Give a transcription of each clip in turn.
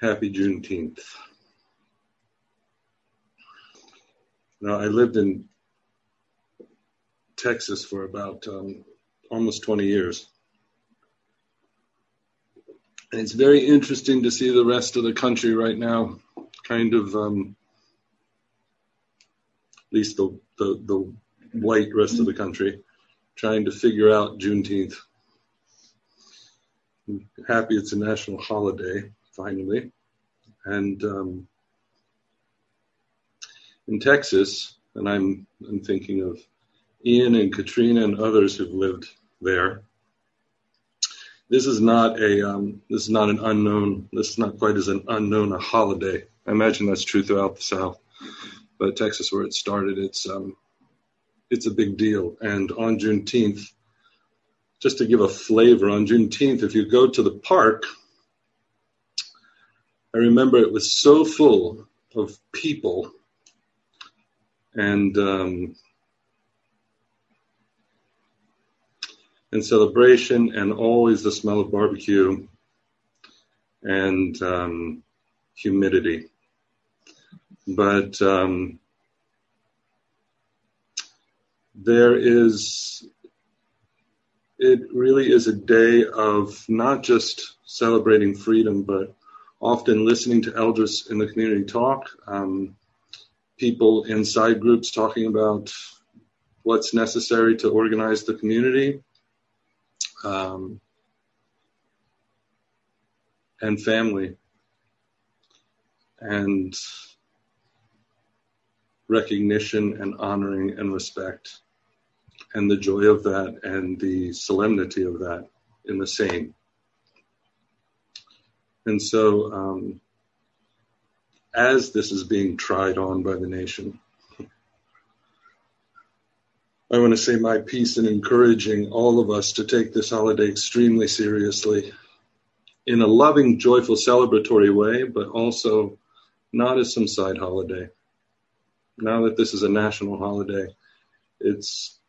Happy Juneteenth. Now, I lived in Texas for about um, almost 20 years. And it's very interesting to see the rest of the country right now kind of, um, at least the, the, the white rest of the country, trying to figure out Juneteenth. I'm happy it's a national holiday, finally. And um, in Texas, and I'm, I'm thinking of Ian and Katrina and others who've lived there. This is not a um, this is not an unknown. This is not quite as an unknown a holiday. I imagine that's true throughout the South, but Texas, where it started, it's um, it's a big deal. And on Juneteenth, just to give a flavor, on Juneteenth, if you go to the park, I remember it was so full of people and um, and celebration, and always the smell of barbecue and um, humidity. But um, there is, it really is a day of not just celebrating freedom, but often listening to elders in the community talk, um, people inside groups talking about what's necessary to organize the community, um, and family, and recognition and honoring and respect and the joy of that and the solemnity of that in the same. And so, um, as this is being tried on by the nation, I want to say my piece in encouraging all of us to take this holiday extremely seriously in a loving, joyful, celebratory way, but also not as some side holiday. Now that this is a national holiday, it's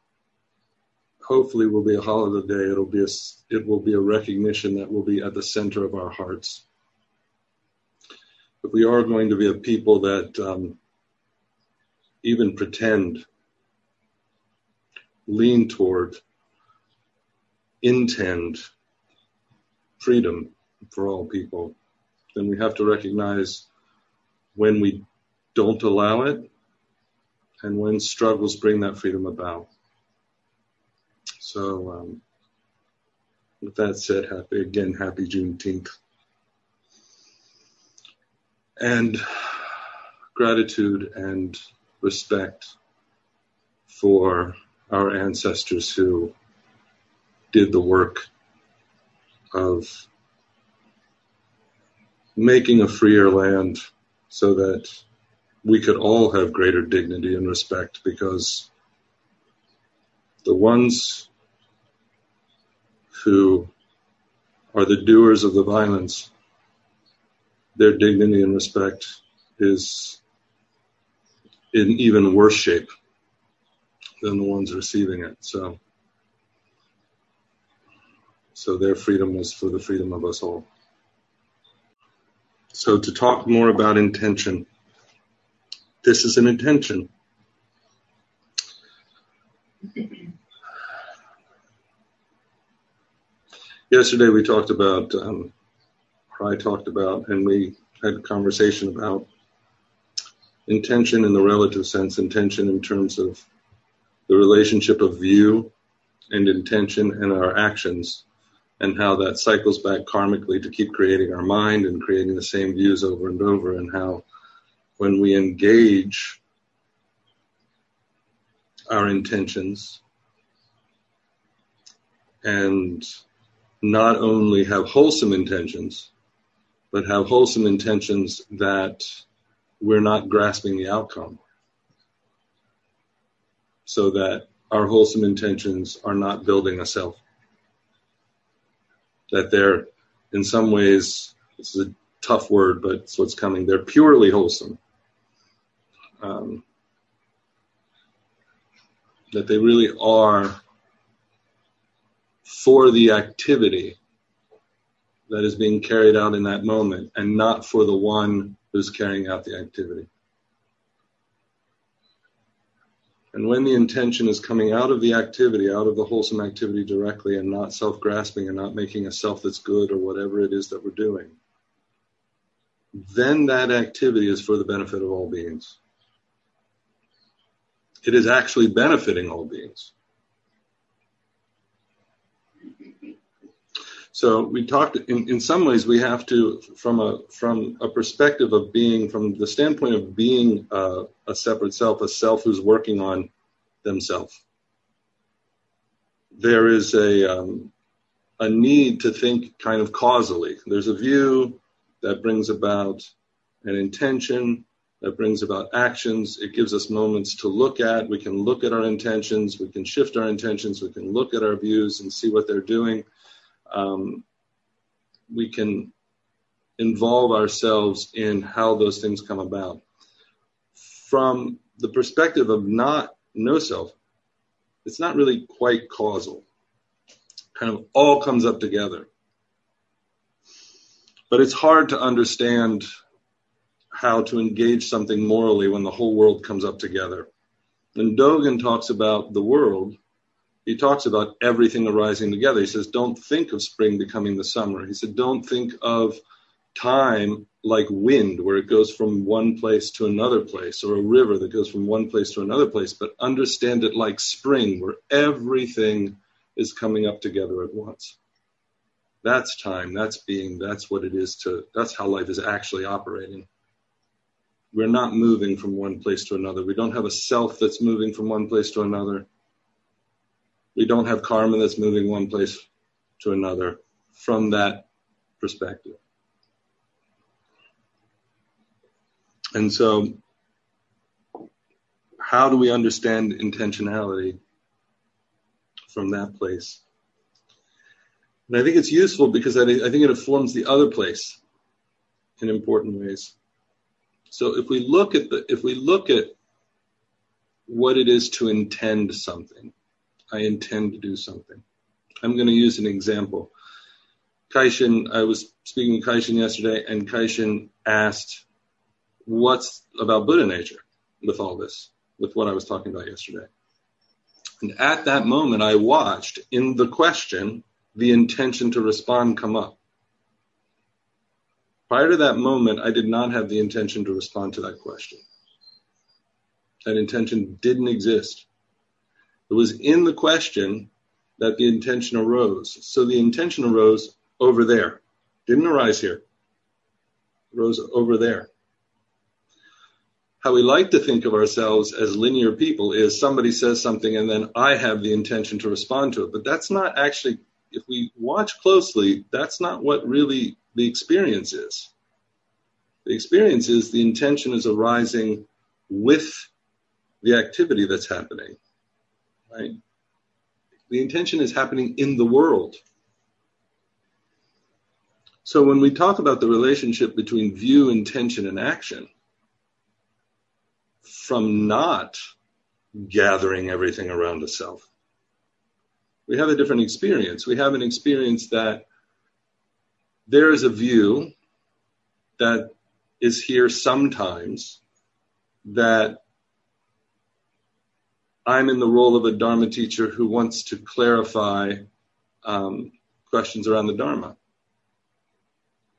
hopefully will be a holiday. It'll be a, it will be a recognition that will be at the center of our hearts. If we are going to be a people that um, even pretend, lean toward, intend freedom for all people, then we have to recognize when we don't allow it and when struggles bring that freedom about. So, um, with that said, happy again, happy Juneteenth. And gratitude and respect for our ancestors who did the work of making a freer land so that we could all have greater dignity and respect because the ones who are the doers of the violence, their dignity and respect is in even worse shape than the ones receiving it. So, so their freedom is for the freedom of us all. So to talk more about intention, this is an intention. Yesterday we talked about, um, I talked about, and we had a conversation about intention in the relative sense, intention in terms of the relationship of view and intention and our actions, and how that cycles back karmically to keep creating our mind and creating the same views over and over, and how when we engage our intentions and not only have wholesome intentions, but have wholesome intentions that we're not grasping the outcome. So that our wholesome intentions are not building a self. That they're, in some ways, this is a tough word, but it's what's coming, they're purely wholesome. Um, that they really are for the activity that is being carried out in that moment and not for the one who's carrying out the activity. And when the intention is coming out of the activity, out of the wholesome activity directly, and not self grasping and not making a self that's good or whatever it is that we're doing, then that activity is for the benefit of all beings. It is actually benefiting all beings. So we talked in, in some ways we have to from a from a perspective of being from the standpoint of being a, a separate self, a self who's working on themselves. There is a um, a need to think kind of causally. There's a view that brings about an intention that brings about actions. It gives us moments to look at. We can look at our intentions. We can shift our intentions. We can look at our views and see what they're doing um, we can involve ourselves in how those things come about. From the perspective of not no self, it's not really quite causal. Kind of all comes up together. But it's hard to understand how to engage something morally when the whole world comes up together. And Dogen talks about the world he talks about everything arising together. He says, don't think of spring becoming the summer. He said, don't think of time like wind, where it goes from one place to another place, or a river that goes from one place to another place, but understand it like spring, where everything is coming up together at once. That's time, that's being, that's what it is to, that's how life is actually operating. We're not moving from one place to another. We don't have a self that's moving from one place to another we don't have karma that's moving one place to another from that perspective. And so, how do we understand intentionality from that place? And I think it's useful because I, I think it informs the other place in important ways. So if we look at the if we look at what it is to intend something, I intend to do something. I'm going to use an example. Kaishin, I was speaking with Kaishin yesterday, and Kaishin asked, What's about Buddha nature with all this, with what I was talking about yesterday? And at that moment, I watched in the question the intention to respond come up. Prior to that moment, I did not have the intention to respond to that question. That intention didn't exist. It was in the question that the intention arose. So the intention arose over there. Didn't arise here. It arose over there. How we like to think of ourselves as linear people is somebody says something and then I have the intention to respond to it. But that's not actually, if we watch closely, that's not what really the experience is. The experience is the intention is arising with the activity that's happening right? The intention is happening in the world. So when we talk about the relationship between view, intention, and action, from not gathering everything around a self, we have a different experience. We have an experience that there is a view that is here sometimes that I'm in the role of a Dharma teacher who wants to clarify um, questions around the Dharma.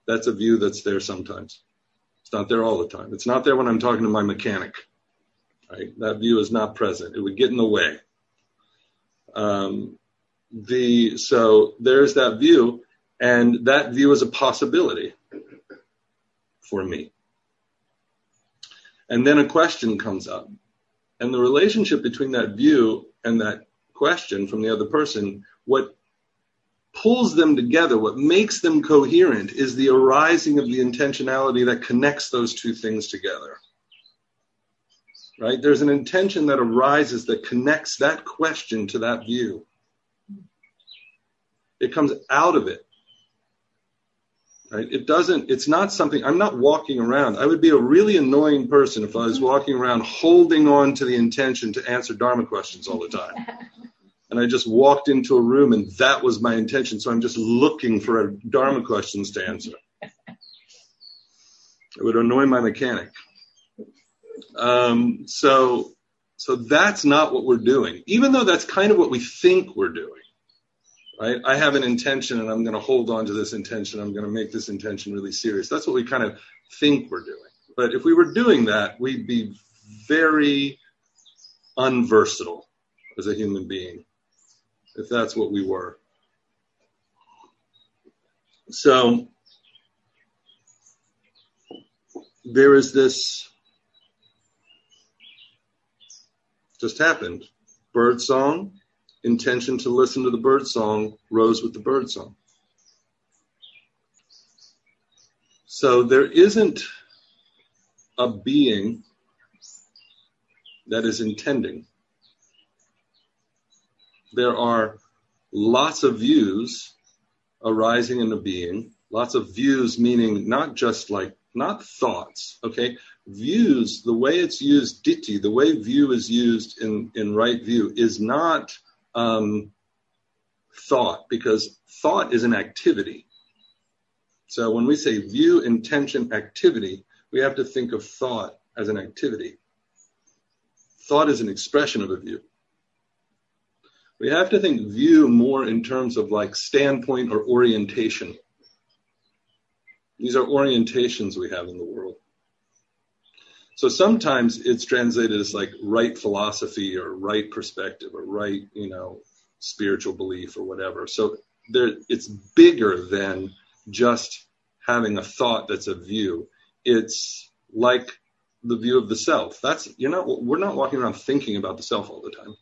That's a view that's there sometimes. It's not there all the time. It's not there when I'm talking to my mechanic. Right? That view is not present. It would get in the way. Um, the so there's that view, and that view is a possibility for me. And then a question comes up. And the relationship between that view and that question from the other person, what pulls them together, what makes them coherent, is the arising of the intentionality that connects those two things together. Right? There's an intention that arises that connects that question to that view. It comes out of it right? It doesn't, it's not something, I'm not walking around. I would be a really annoying person if I was walking around holding on to the intention to answer Dharma questions all the time. and I just walked into a room and that was my intention. So I'm just looking for Dharma questions to answer. It would annoy my mechanic. Um, so, so that's not what we're doing, even though that's kind of what we think we're doing. Right? I have an intention and I'm going to hold on to this intention. I'm going to make this intention really serious. That's what we kind of think we're doing. But if we were doing that, we'd be very unversatile as a human being if that's what we were. So there is this just happened. Bird song, intention to listen to the bird song rose with the bird song. So there isn't a being that is intending there are lots of views arising in a being, lots of views meaning not just like, not thoughts, okay? Views, the way it's used, ditthi, the way view is used in, in right view is not um, thought because thought is an activity. So when we say view, intention, activity, we have to think of thought as an activity. Thought is an expression of a view we have to think view more in terms of like standpoint or orientation. These are orientations we have in the world. So sometimes it's translated as like right philosophy or right perspective or right, you know, spiritual belief or whatever. So there, it's bigger than just having a thought that's a view. It's like the view of the self. That's you're not. We're not walking around thinking about the self all the time.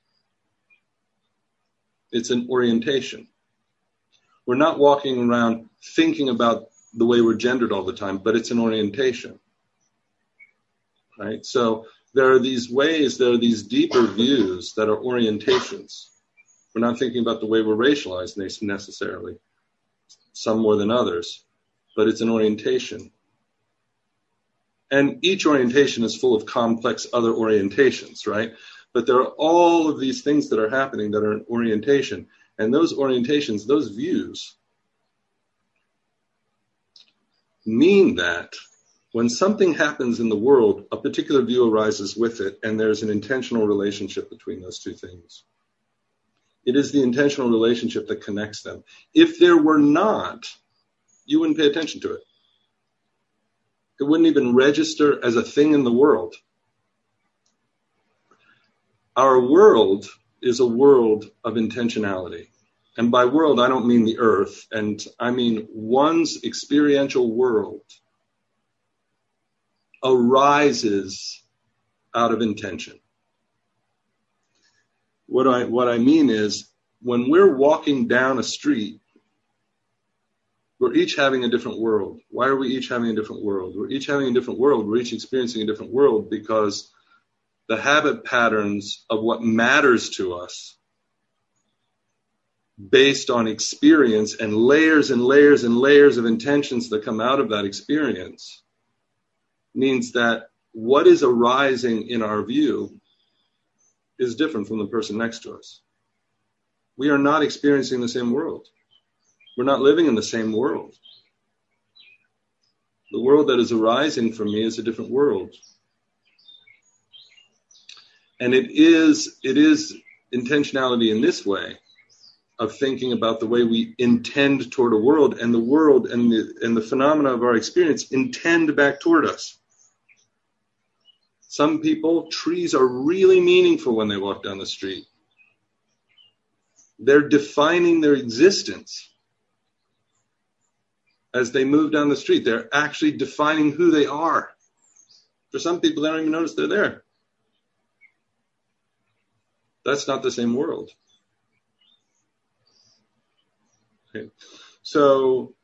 It's an orientation. We're not walking around thinking about the way we're gendered all the time, but it's an orientation. Right? So there are these ways, there are these deeper views that are orientations. We're not thinking about the way we're racialized necessarily, some more than others, but it's an orientation. And each orientation is full of complex other orientations, right? But there are all of these things that are happening that are an orientation. And those orientations, those views, mean that when something happens in the world, a particular view arises with it, and there's an intentional relationship between those two things. It is the intentional relationship that connects them. If there were not, you wouldn't pay attention to it. It wouldn't even register as a thing in the world our world is a world of intentionality. And by world, I don't mean the earth, and I mean one's experiential world arises out of intention. What I, what I mean is when we're walking down a street, we're each having a different world. Why are we each having a different world? We're each having a different world. We're each experiencing a different world because the habit patterns of what matters to us based on experience and layers and layers and layers of intentions that come out of that experience means that what is arising in our view is different from the person next to us. We are not experiencing the same world. We're not living in the same world. The world that is arising from me is a different world and it is it is intentionality in this way of thinking about the way we intend toward a world and the world and the and the phenomena of our experience intend back toward us some people trees are really meaningful when they walk down the street they're defining their existence as they move down the street they're actually defining who they are for some people they don't even notice they're there that's not the same world. Okay. So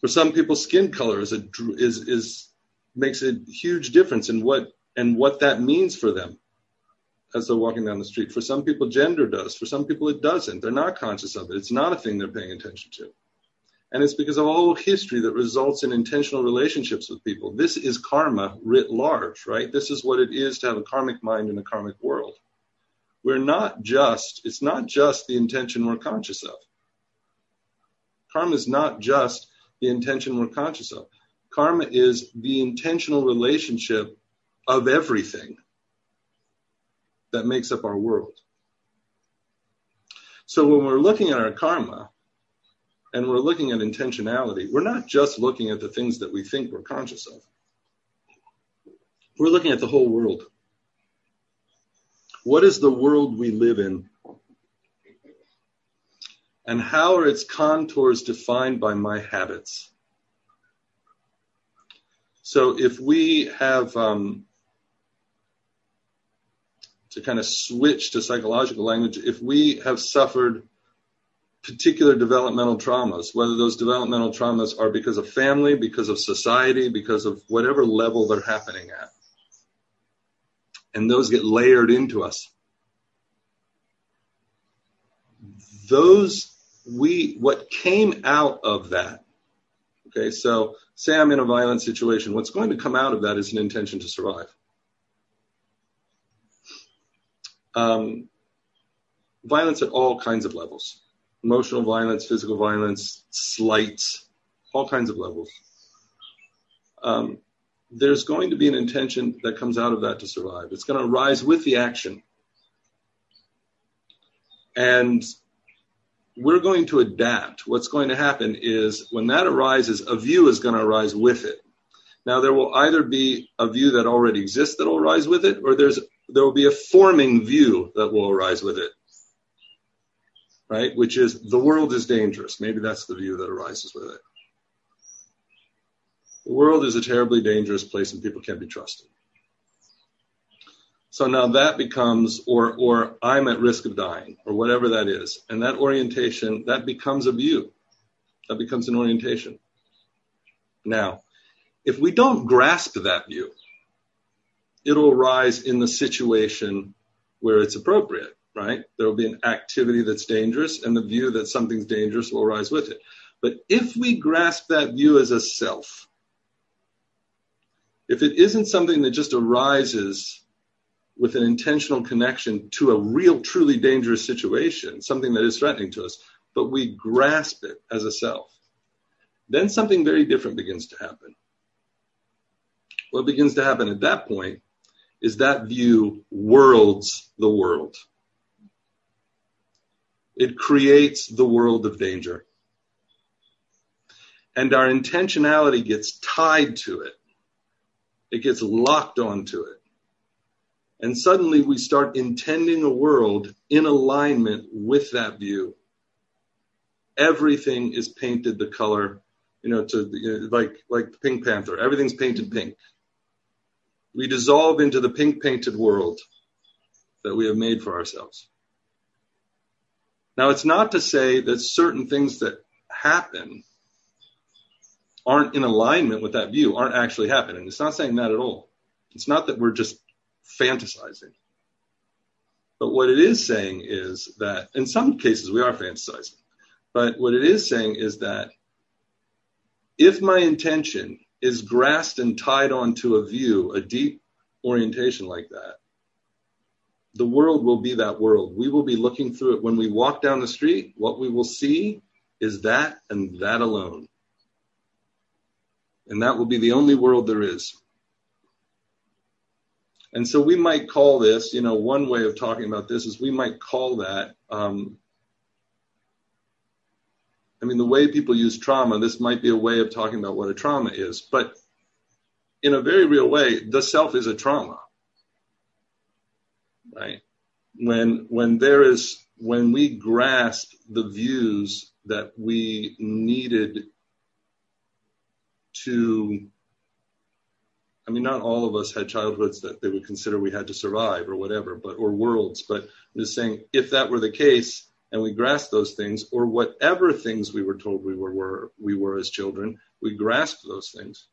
for some people, skin color is, a, is, is makes a huge difference in what and what that means for them as they're walking down the street. For some people, gender does. For some people, it doesn't. They're not conscious of it. It's not a thing they're paying attention to. And it's because of a whole history that results in intentional relationships with people. This is karma writ large, right? This is what it is to have a karmic mind in a karmic world we're not just, it's not just the intention we're conscious of. Karma is not just the intention we're conscious of. Karma is the intentional relationship of everything that makes up our world. So when we're looking at our karma and we're looking at intentionality, we're not just looking at the things that we think we're conscious of. We're looking at the whole world. What is the world we live in? And how are its contours defined by my habits? So if we have um, to kind of switch to psychological language, if we have suffered particular developmental traumas, whether those developmental traumas are because of family, because of society, because of whatever level they're happening at, and those get layered into us. Those we what came out of that. Okay, so say I'm in a violent situation, what's going to come out of that is an intention to survive. Um, violence at all kinds of levels emotional violence, physical violence, slights, all kinds of levels. Um, there's going to be an intention that comes out of that to survive. It's going to arise with the action. And we're going to adapt. What's going to happen is when that arises, a view is going to arise with it. Now, there will either be a view that already exists that will arise with it, or there's there will be a forming view that will arise with it. Right? Which is the world is dangerous. Maybe that's the view that arises with it. The world is a terribly dangerous place and people can't be trusted. So now that becomes, or, or I'm at risk of dying, or whatever that is. And that orientation, that becomes a view. That becomes an orientation. Now, if we don't grasp that view, it'll arise in the situation where it's appropriate, right? There will be an activity that's dangerous, and the view that something's dangerous will arise with it. But if we grasp that view as a self, if it isn't something that just arises with an intentional connection to a real, truly dangerous situation, something that is threatening to us, but we grasp it as a self, then something very different begins to happen. What begins to happen at that point is that view worlds the world. It creates the world of danger. And our intentionality gets tied to it. It gets locked onto it. And suddenly we start intending a world in alignment with that view. Everything is painted the color, you know, to you know, like like Pink Panther. Everything's painted pink. We dissolve into the pink painted world that we have made for ourselves. Now, it's not to say that certain things that happen aren't in alignment with that view, aren't actually happening. It's not saying that at all. It's not that we're just fantasizing. But what it is saying is that in some cases we are fantasizing. But what it is saying is that if my intention is grasped and tied onto a view, a deep orientation like that, the world will be that world. We will be looking through it. When we walk down the street, what we will see is that and that alone. And that will be the only world there is. And so we might call this, you know, one way of talking about this is we might call that, um, I mean, the way people use trauma, this might be a way of talking about what a trauma is. But in a very real way, the self is a trauma. Right? When when there is when we grasp the views that we needed to I mean, not all of us had childhoods that they would consider we had to survive or whatever, but or worlds. But I'm just saying, if that were the case, and we grasp those things, or whatever things we were told we were, were we were as children, we grasp those things.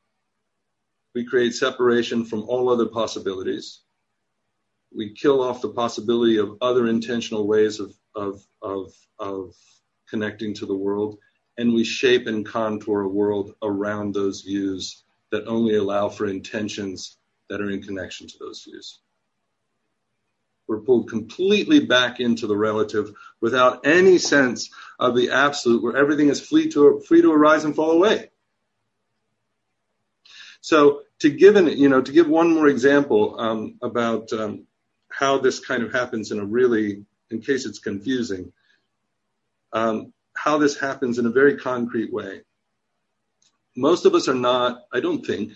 We create separation from all other possibilities. We kill off the possibility of other intentional ways of of of, of connecting to the world, and we shape and contour a world around those views that only allow for intentions that are in connection to those views. We're pulled completely back into the relative without any sense of the absolute where everything is free to, free to arise and fall away. So to give an, you know, to give one more example um, about um, how this kind of happens in a really, in case it's confusing, um, how this happens in a very concrete way. Most of us are not, I don't think,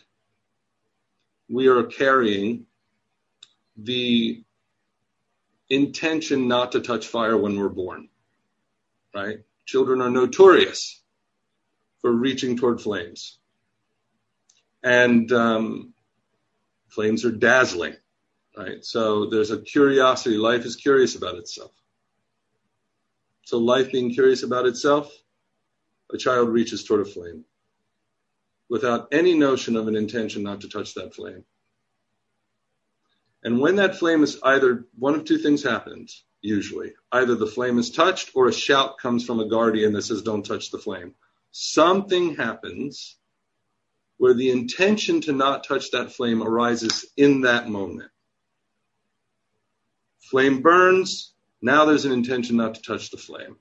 we are carrying the intention not to touch fire when we're born, right? Children are notorious for reaching toward flames. And um, flames are dazzling, right? So there's a curiosity. Life is curious about itself. So life being curious about itself, a child reaches toward a flame without any notion of an intention not to touch that flame. And when that flame is either one of two things happens, usually. Either the flame is touched or a shout comes from a guardian that says, don't touch the flame. Something happens where the intention to not touch that flame arises in that moment. Flame burns. Now there's an intention not to touch the flame.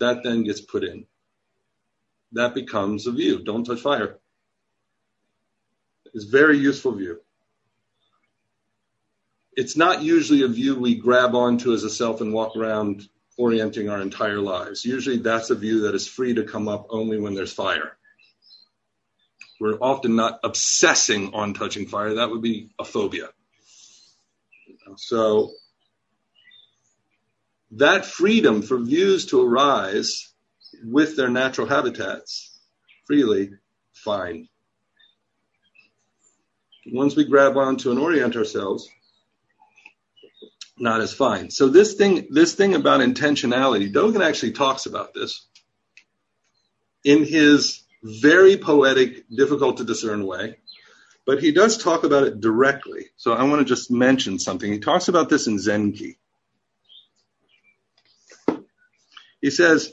That then gets put in. That becomes a view. Don't touch fire. It's a very useful view it's not usually a view we grab onto as a self and walk around orienting our entire lives. Usually that's a view that is free to come up only when there's fire. We're often not obsessing on touching fire. That would be a phobia. So that freedom for views to arise with their natural habitats freely, fine. Once we grab onto and orient ourselves, not as fine. So this thing, this thing about intentionality, Dogen actually talks about this in his very poetic, difficult to discern way, but he does talk about it directly. So I want to just mention something. He talks about this in Zenki. He says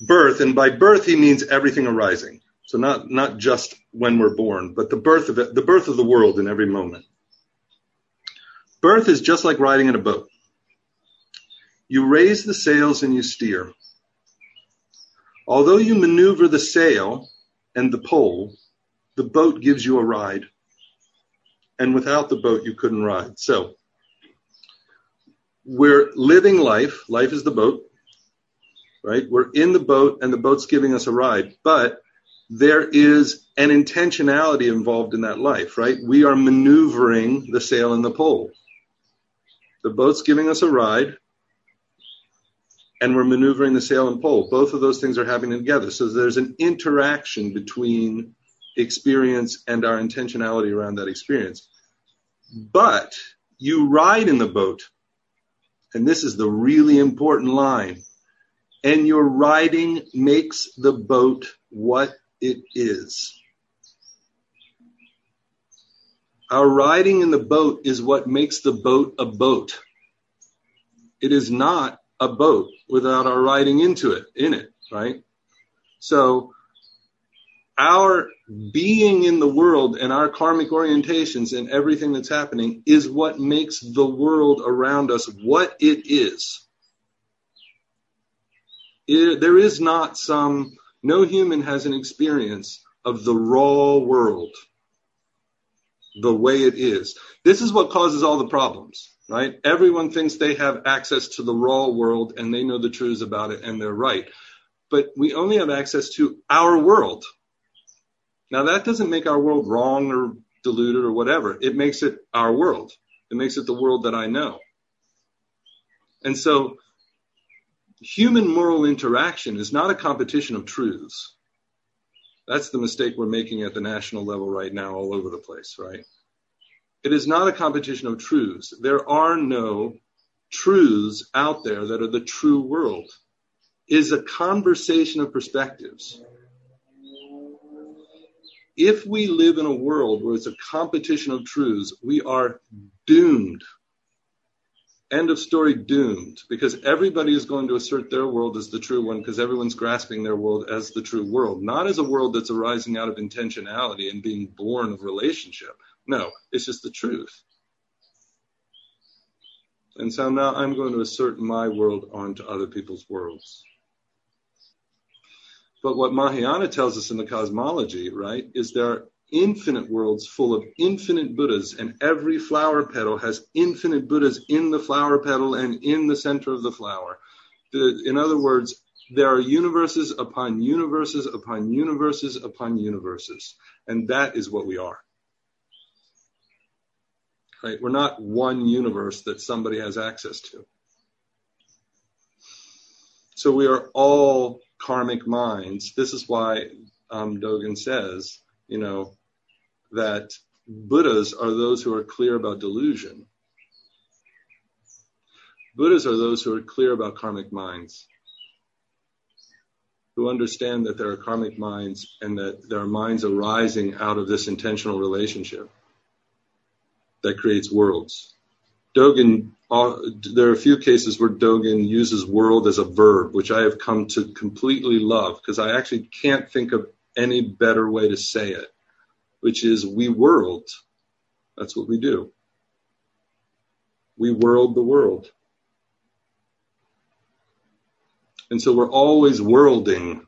birth, and by birth he means everything arising. So not, not just when we're born, but the birth of it, the birth of the world in every moment. Birth is just like riding in a boat. You raise the sails and you steer. Although you maneuver the sail and the pole, the boat gives you a ride. And without the boat, you couldn't ride. So we're living life. Life is the boat, right? We're in the boat and the boat's giving us a ride. But there is an intentionality involved in that life, right? We are maneuvering the sail and the pole. The boat's giving us a ride, and we're maneuvering the sail and pole. Both of those things are happening together. So there's an interaction between experience and our intentionality around that experience. But you ride in the boat, and this is the really important line, and your riding makes the boat what it is. Our riding in the boat is what makes the boat a boat. It is not a boat without our riding into it, in it, right? So our being in the world and our karmic orientations and everything that's happening is what makes the world around us what it is. It, there is not some, no human has an experience of the raw world the way it is. This is what causes all the problems, right? Everyone thinks they have access to the raw world and they know the truths about it and they're right. But we only have access to our world. Now that doesn't make our world wrong or deluded or whatever. It makes it our world. It makes it the world that I know. And so human moral interaction is not a competition of truths. That's the mistake we're making at the national level right now, all over the place, right? It is not a competition of truths. There are no truths out there that are the true world. It is a conversation of perspectives. If we live in a world where it's a competition of truths, we are doomed end of story doomed because everybody is going to assert their world as the true one because everyone's grasping their world as the true world, not as a world that's arising out of intentionality and being born of relationship. No, it's just the truth. And so now I'm going to assert my world onto other people's worlds. But what Mahayana tells us in the cosmology, right, is there infinite worlds full of infinite Buddhas, and every flower petal has infinite Buddhas in the flower petal and in the center of the flower. The, in other words, there are universes upon universes upon universes upon universes. And that is what we are. Right? We're not one universe that somebody has access to. So we are all karmic minds. This is why um, Dogen says, you know, that Buddhas are those who are clear about delusion. Buddhas are those who are clear about karmic minds, who understand that there are karmic minds and that there are minds arising out of this intentional relationship that creates worlds. Dogen, uh, there are a few cases where Dogen uses world as a verb, which I have come to completely love because I actually can't think of any better way to say it, which is we world. That's what we do. We world the world. And so we're always worlding.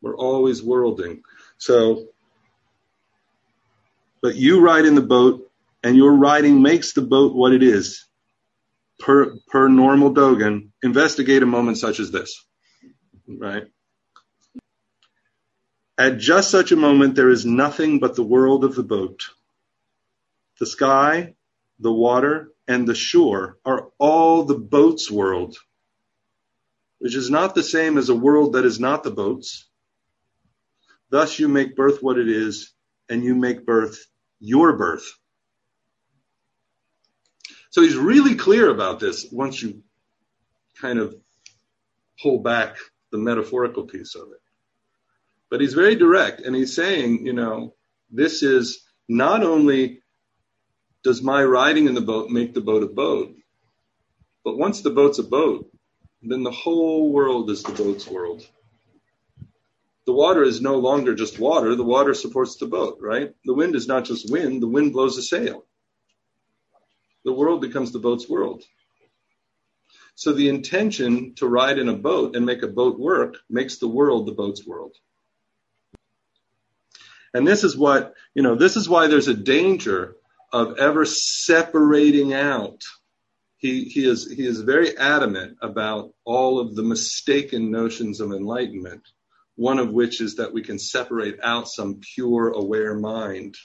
We're always worlding. So, but you ride in the boat and your riding makes the boat what it is. Per, per normal Dogen, investigate a moment such as this. Right? At just such a moment, there is nothing but the world of the boat. The sky, the water, and the shore are all the boat's world which is not the same as a world that is not the boat's. Thus you make birth what it is, and you make birth your birth. So he's really clear about this once you kind of pull back the metaphorical piece of it. But he's very direct, and he's saying, you know, this is not only does my riding in the boat make the boat a boat, but once the boat's a boat, then the whole world is the boat's world. The water is no longer just water, the water supports the boat, right? The wind is not just wind, the wind blows a sail. The world becomes the boat's world. So the intention to ride in a boat and make a boat work makes the world the boat's world. And this is what, you know, this is why there's a danger of ever separating out he, he, is, he is very adamant about all of the mistaken notions of enlightenment, one of which is that we can separate out some pure aware mind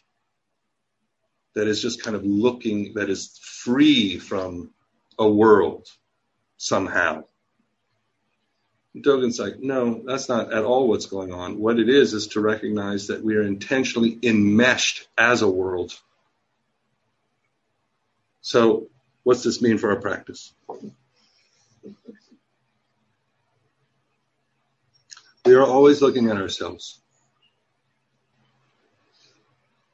that is just kind of looking, that is free from a world somehow. Dogen's like, no, that's not at all what's going on. What it is is to recognize that we are intentionally enmeshed as a world. So What's this mean for our practice? We are always looking at ourselves.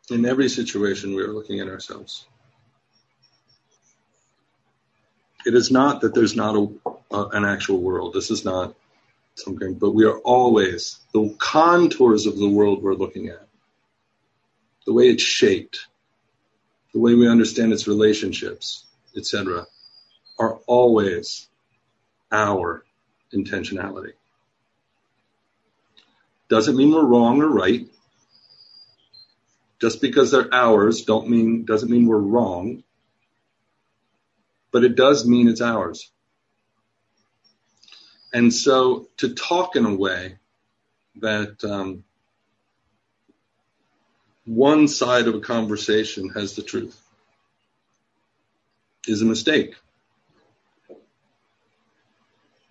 In every situation, we are looking at ourselves. It is not that there's not a, uh, an actual world. This is not something, but we are always the contours of the world we're looking at, the way it's shaped, the way we understand its relationships, etc., are always our intentionality. Doesn't mean we're wrong or right. Just because they're ours don't mean doesn't mean we're wrong. But it does mean it's ours. And so to talk in a way that um, one side of a conversation has the truth is a mistake.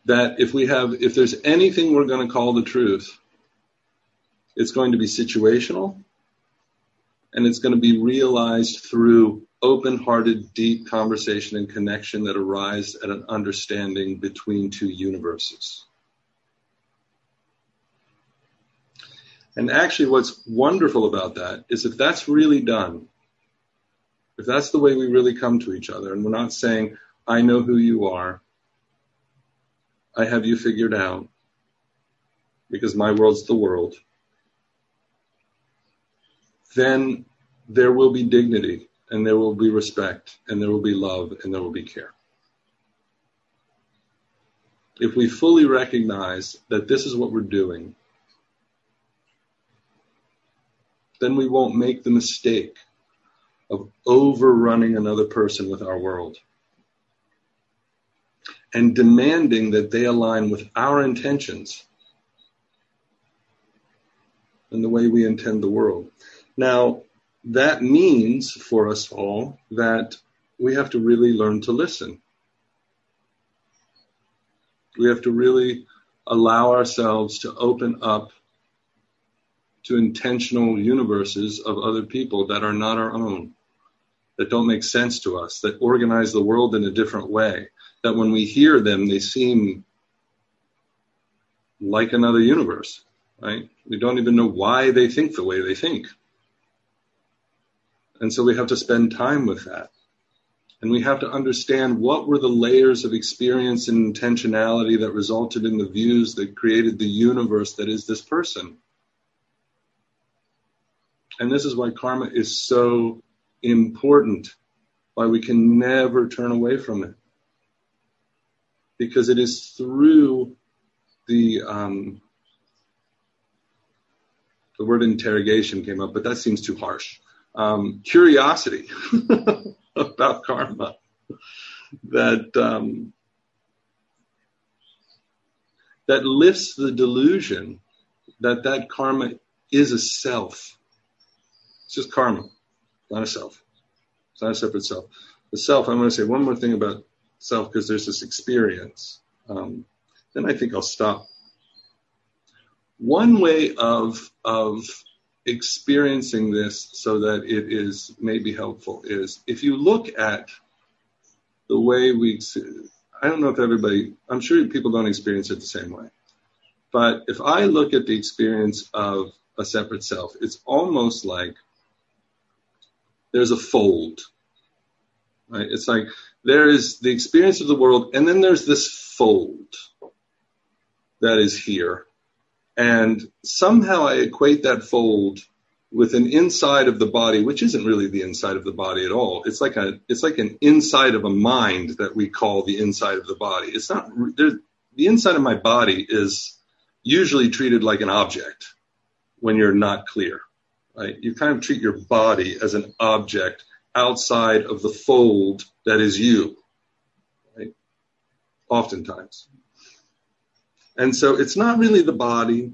That if we have, if there's anything we're going to call the truth, it's going to be situational and it's going to be realized through open hearted, deep conversation and connection that arise at an understanding between two universes. And actually, what's wonderful about that is if that's really done, if that's the way we really come to each other, and we're not saying, I know who you are, I have you figured out, because my world's the world, then there will be dignity and there will be respect, and there will be love, and there will be care. If we fully recognize that this is what we're doing, then we won't make the mistake of overrunning another person with our world and demanding that they align with our intentions and the way we intend the world. Now, that means for us all that we have to really learn to listen. We have to really allow ourselves to open up to intentional universes of other people that are not our own, that don't make sense to us, that organize the world in a different way, that when we hear them, they seem like another universe, right? We don't even know why they think the way they think. And so we have to spend time with that. And we have to understand what were the layers of experience and intentionality that resulted in the views that created the universe that is this person. And this is why karma is so important, why we can never turn away from it. Because it is through the um, the word interrogation came up, but that seems too harsh. Um, curiosity about karma that um, that lifts the delusion that that karma is a self. It's just karma, not a self. It's not a separate self. The self. I'm going to say one more thing about self because there's this experience. Um, then I think I'll stop one way of of experiencing this so that it is maybe helpful is if you look at the way we I don't know if everybody I'm sure people don't experience it the same way. But if I look at the experience of a separate self, it's almost like there's a fold. Right? It's like there is the experience of the world, and then there's this fold that is here. And somehow I equate that fold with an inside of the body, which isn't really the inside of the body at all. It's like a, it's like an inside of a mind that we call the inside of the body. It's not, the inside of my body is usually treated like an object when you're not clear, right? You kind of treat your body as an object outside of the fold that is you, right? Oftentimes. And so it's not really the body.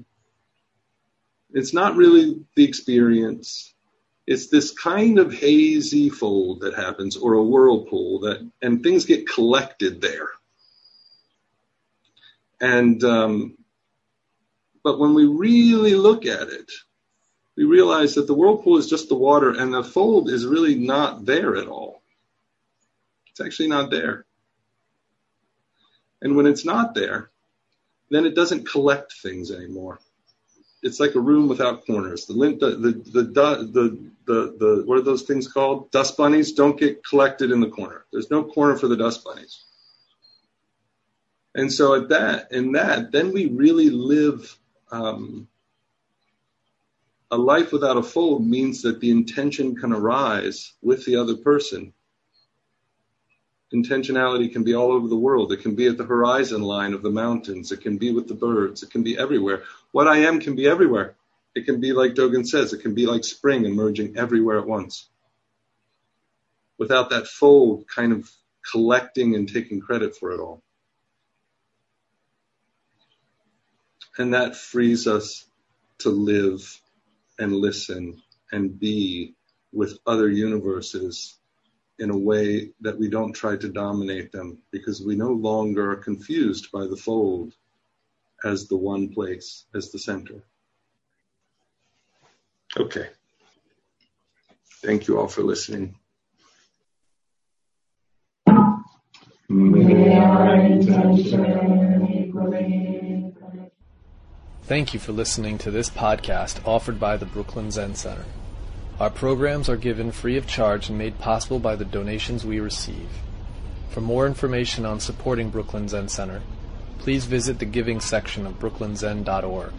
It's not really the experience. It's this kind of hazy fold that happens or a whirlpool that, and things get collected there. And, um, but when we really look at it, we realize that the whirlpool is just the water and the fold is really not there at all. It's actually not there. And when it's not there, then it doesn't collect things anymore. It's like a room without corners. The lint, the, the, the, the, the, the, what are those things called? Dust bunnies don't get collected in the corner. There's no corner for the dust bunnies. And so at that, in that, then we really live, um, a life without a fold means that the intention can arise with the other person intentionality can be all over the world. It can be at the horizon line of the mountains. It can be with the birds. It can be everywhere. What I am can be everywhere. It can be like Dogen says, it can be like spring emerging everywhere at once. Without that fold kind of collecting and taking credit for it all. And that frees us to live and listen and be with other universes in a way that we don't try to dominate them because we no longer are confused by the fold as the one place, as the center. Okay. Thank you all for listening. Thank you for listening to this podcast offered by the Brooklyn Zen Center. Our programs are given free of charge and made possible by the donations we receive. For more information on supporting Brooklyn Zen Center, please visit the giving section of brooklynzen.org.